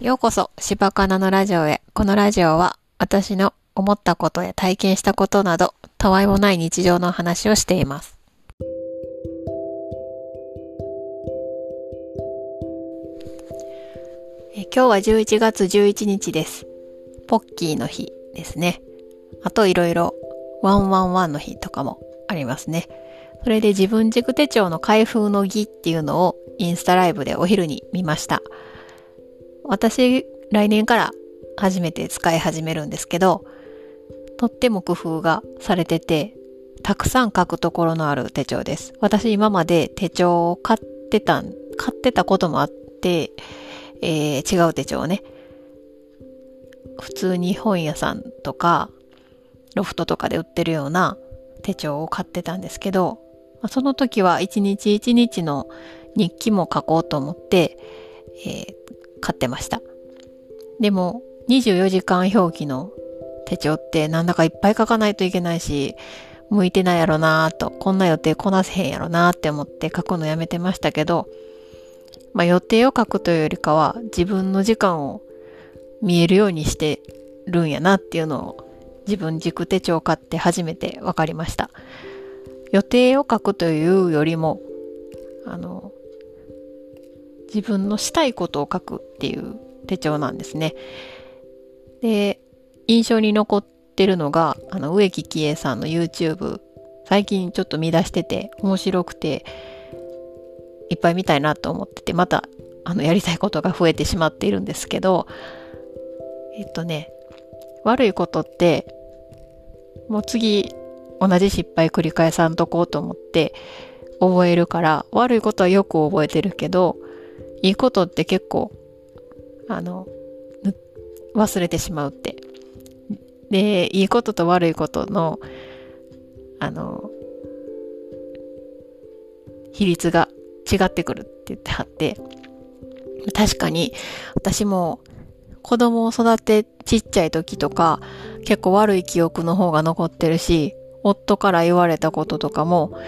ようこそ、柴かなのラジオへ。このラジオは、私の思ったことや体験したことなど、たわいもない日常の話をしています。え今日は11月11日です。ポッキーの日ですね。あといろいろ、ワンワンワンの日とかもありますね。それで自分軸手帳の開封の儀っていうのをインスタライブでお昼に見ました。私、来年から初めて使い始めるんですけど、とっても工夫がされてて、たくさん書くところのある手帳です。私今まで手帳を買ってた、買ってたこともあって、えー、違う手帳をね、普通に本屋さんとか、ロフトとかで売ってるような手帳を買ってたんですけど、その時は一日一日の日記も書こうと思って、えー、買ってました。でも、24時間表記の手帳ってなんだかいっぱい書かないといけないし、向いてないやろなぁと、こんな予定こなせへんやろなぁって思って書くのやめてましたけど、まあ予定を書くというよりかは自分の時間を見えるようにしてるんやなっていうのを自分軸手帳を買って初めて分かりました。予定を書くというよりも、あの、自分のしたいことを書くっていう手帳なんですね。で、印象に残ってるのが、あの、植木喜恵さんの YouTube、最近ちょっと見出してて面白くて、いっぱい見たいなと思ってて、また、あの、やりたいことが増えてしまっているんですけど、えっとね、悪いことって、もう次、同じ失敗繰り返さんとこうと思って覚えるから、悪いことはよく覚えてるけど、いいことって結構、あの、忘れてしまうって。で、いいことと悪いことの、あの、比率が違ってくるって言ってはって、確かに私も子供を育てちっちゃい時とか結構悪い記憶の方が残ってるし、夫から言われたこととかも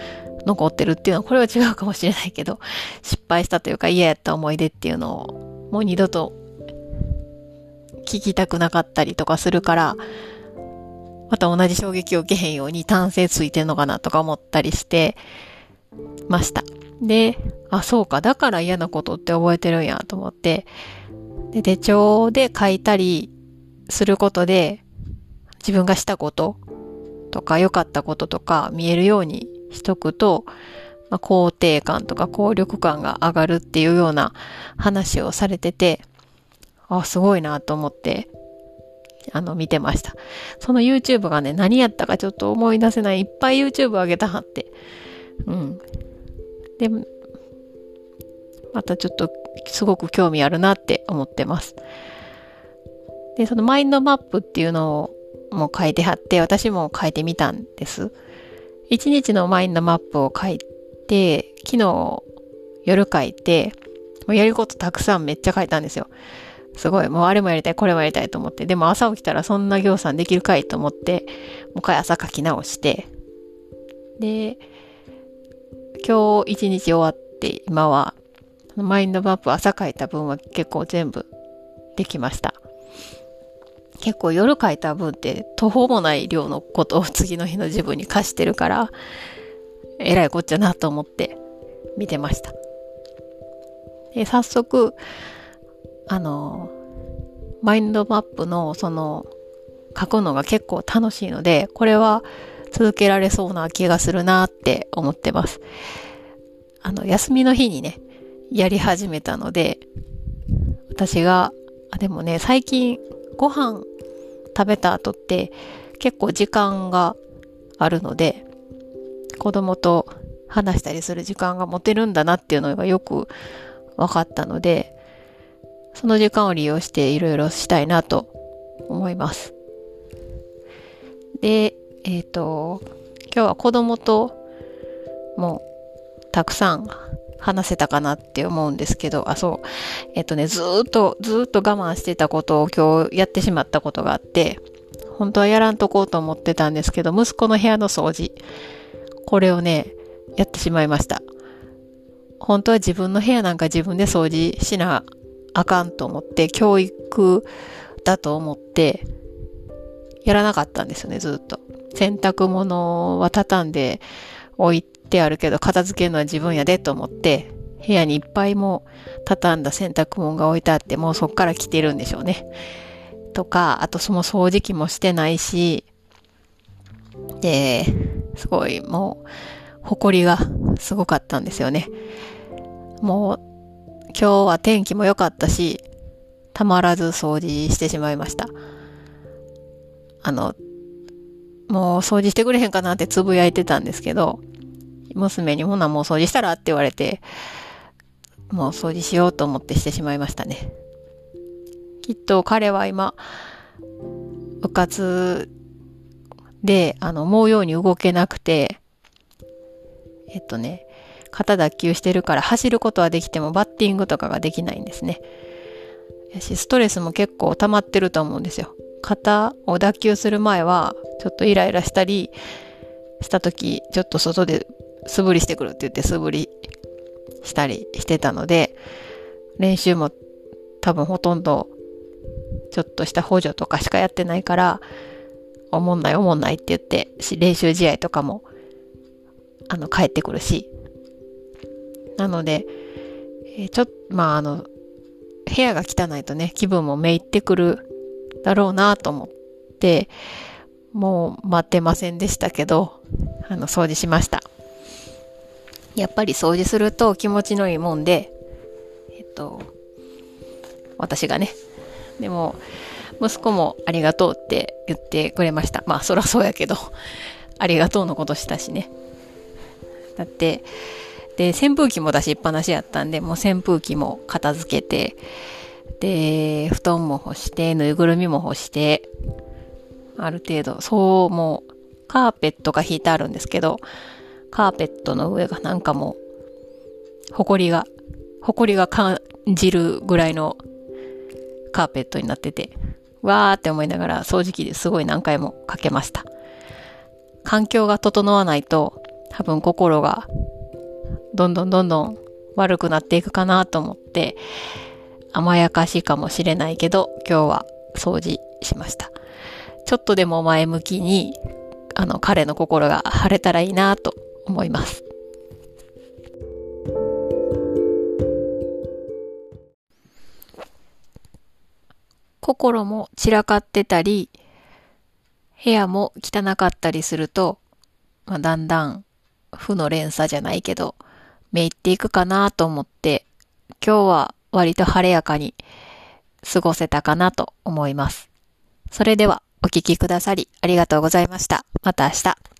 残ってるっていうのは、これは違うかもしれないけど、失敗したというか嫌やった思い出っていうのをもう二度と聞きたくなかったりとかするから、また同じ衝撃を受けへんように単性ついてんのかなとか思ったりしてました。で、あ、そうか、だから嫌なことって覚えてるんやと思って、で、手帳で書いたりすることで、自分がしたこととか良かったこととか見えるようにしとくと、まあ、肯定感とか効力感が上がるっていうような話をされてて、あ、すごいなと思って、あの、見てました。その YouTube がね、何やったかちょっと思い出せない。いっぱい YouTube 上げたはって。うん。で、またちょっとすごく興味あるなって思ってます。で、そのマインドマップっていうのをもう書いてはって、私も書いてみたんです。一日のマインドマップを書いて、昨日夜書いて、もうやることたくさんめっちゃ書いたんですよ。すごい、もうあれもやりたい、これもやりたいと思って。でも朝起きたらそんな行さんできるかいと思って、もう一回朝書き直して、で、今日一日終わって今は、マインドマップ朝書いた分は結構全部できました。結構夜書いた分って途方もない量のことを次の日の自分に課してるから、えらいこっちゃなと思って見てました。で、早速、あの、マインドマップのその書くのが結構楽しいので、これは続けられそうな気がするなって思ってます。あの、休みの日にね、やり始めたので、私が、あ、でもね、最近ご飯食べた後って結構時間があるので、子供と話したりする時間が持てるんだなっていうのがよく分かったので、その時間を利用していろいろしたいなと思います。で、えっ、ー、と、今日は子供ともうたくさん話せたかなって思うんですけど、あ、そう。えっ、とね、ずっと、ずっと我慢してたことを今日やってしまったことがあって、本当はやらんとこうと思ってたんですけど、息子の部屋の掃除。これをね、やってしまいました。本当は自分の部屋なんか自分で掃除しなあかんと思って、教育だと思って、やらなかったんですよね、ずっと。洗濯物は畳んで置いってあるけど、片付けるのは自分やでと思って、部屋にいっぱいも畳んだ洗濯物が置いてあって、もうそっから来てるんでしょうね。とか、あとその掃除機もしてないし、で、すごいもう、埃がすごかったんですよね。もう、今日は天気も良かったし、たまらず掃除してしまいました。あの、もう掃除してくれへんかなってつぶやいてたんですけど、娘にほなもう掃除したらって言われて、もう掃除しようと思ってしてしまいましたね。きっと彼は今、部活で、あの、思うように動けなくて、えっとね、肩脱臼してるから走ることはできてもバッティングとかができないんですね。やし、ストレスも結構溜まってると思うんですよ。肩を脱臼する前は、ちょっとイライラしたりした時、ちょっと外で素振りしてくるって言って素振りしたりしてたので、練習も多分ほとんどちょっとした補助とかしかやってないから、おもんないおもんないって言って、練習試合とかも、あの、帰ってくるし。なので、え、ちょっと、まあ、あの、部屋が汚いとね、気分もめいってくるだろうなと思って、もう待ってませんでしたけど、あの、掃除しました。やっぱり掃除すると気持ちのいいもんで、えっと、私がね。でも、息子もありがとうって言ってくれました。まあ、そらそうやけど、ありがとうのことしたしね。だって、で、扇風機も出しっぱなしやったんで、もう扇風機も片付けて、で、布団も干して、ぬいぐるみも干して、ある程度、そう、もう、カーペットが引いてあるんですけど、カーペットの上がなんかもう、ほこりが、ほこりが感じるぐらいのカーペットになってて、わーって思いながら掃除機ですごい何回もかけました。環境が整わないと、多分心がどんどんどんどん悪くなっていくかなと思って、甘やかしいかもしれないけど、今日は掃除しました。ちょっとでも前向きに、あの、彼の心が晴れたらいいなと思います。心も散らかってたり、部屋も汚かったりすると、まあ、だんだん負の連鎖じゃないけど、めいっていくかなと思って、今日は割と晴れやかに過ごせたかなと思います。それではお聴きくださりありがとうございました。また明日。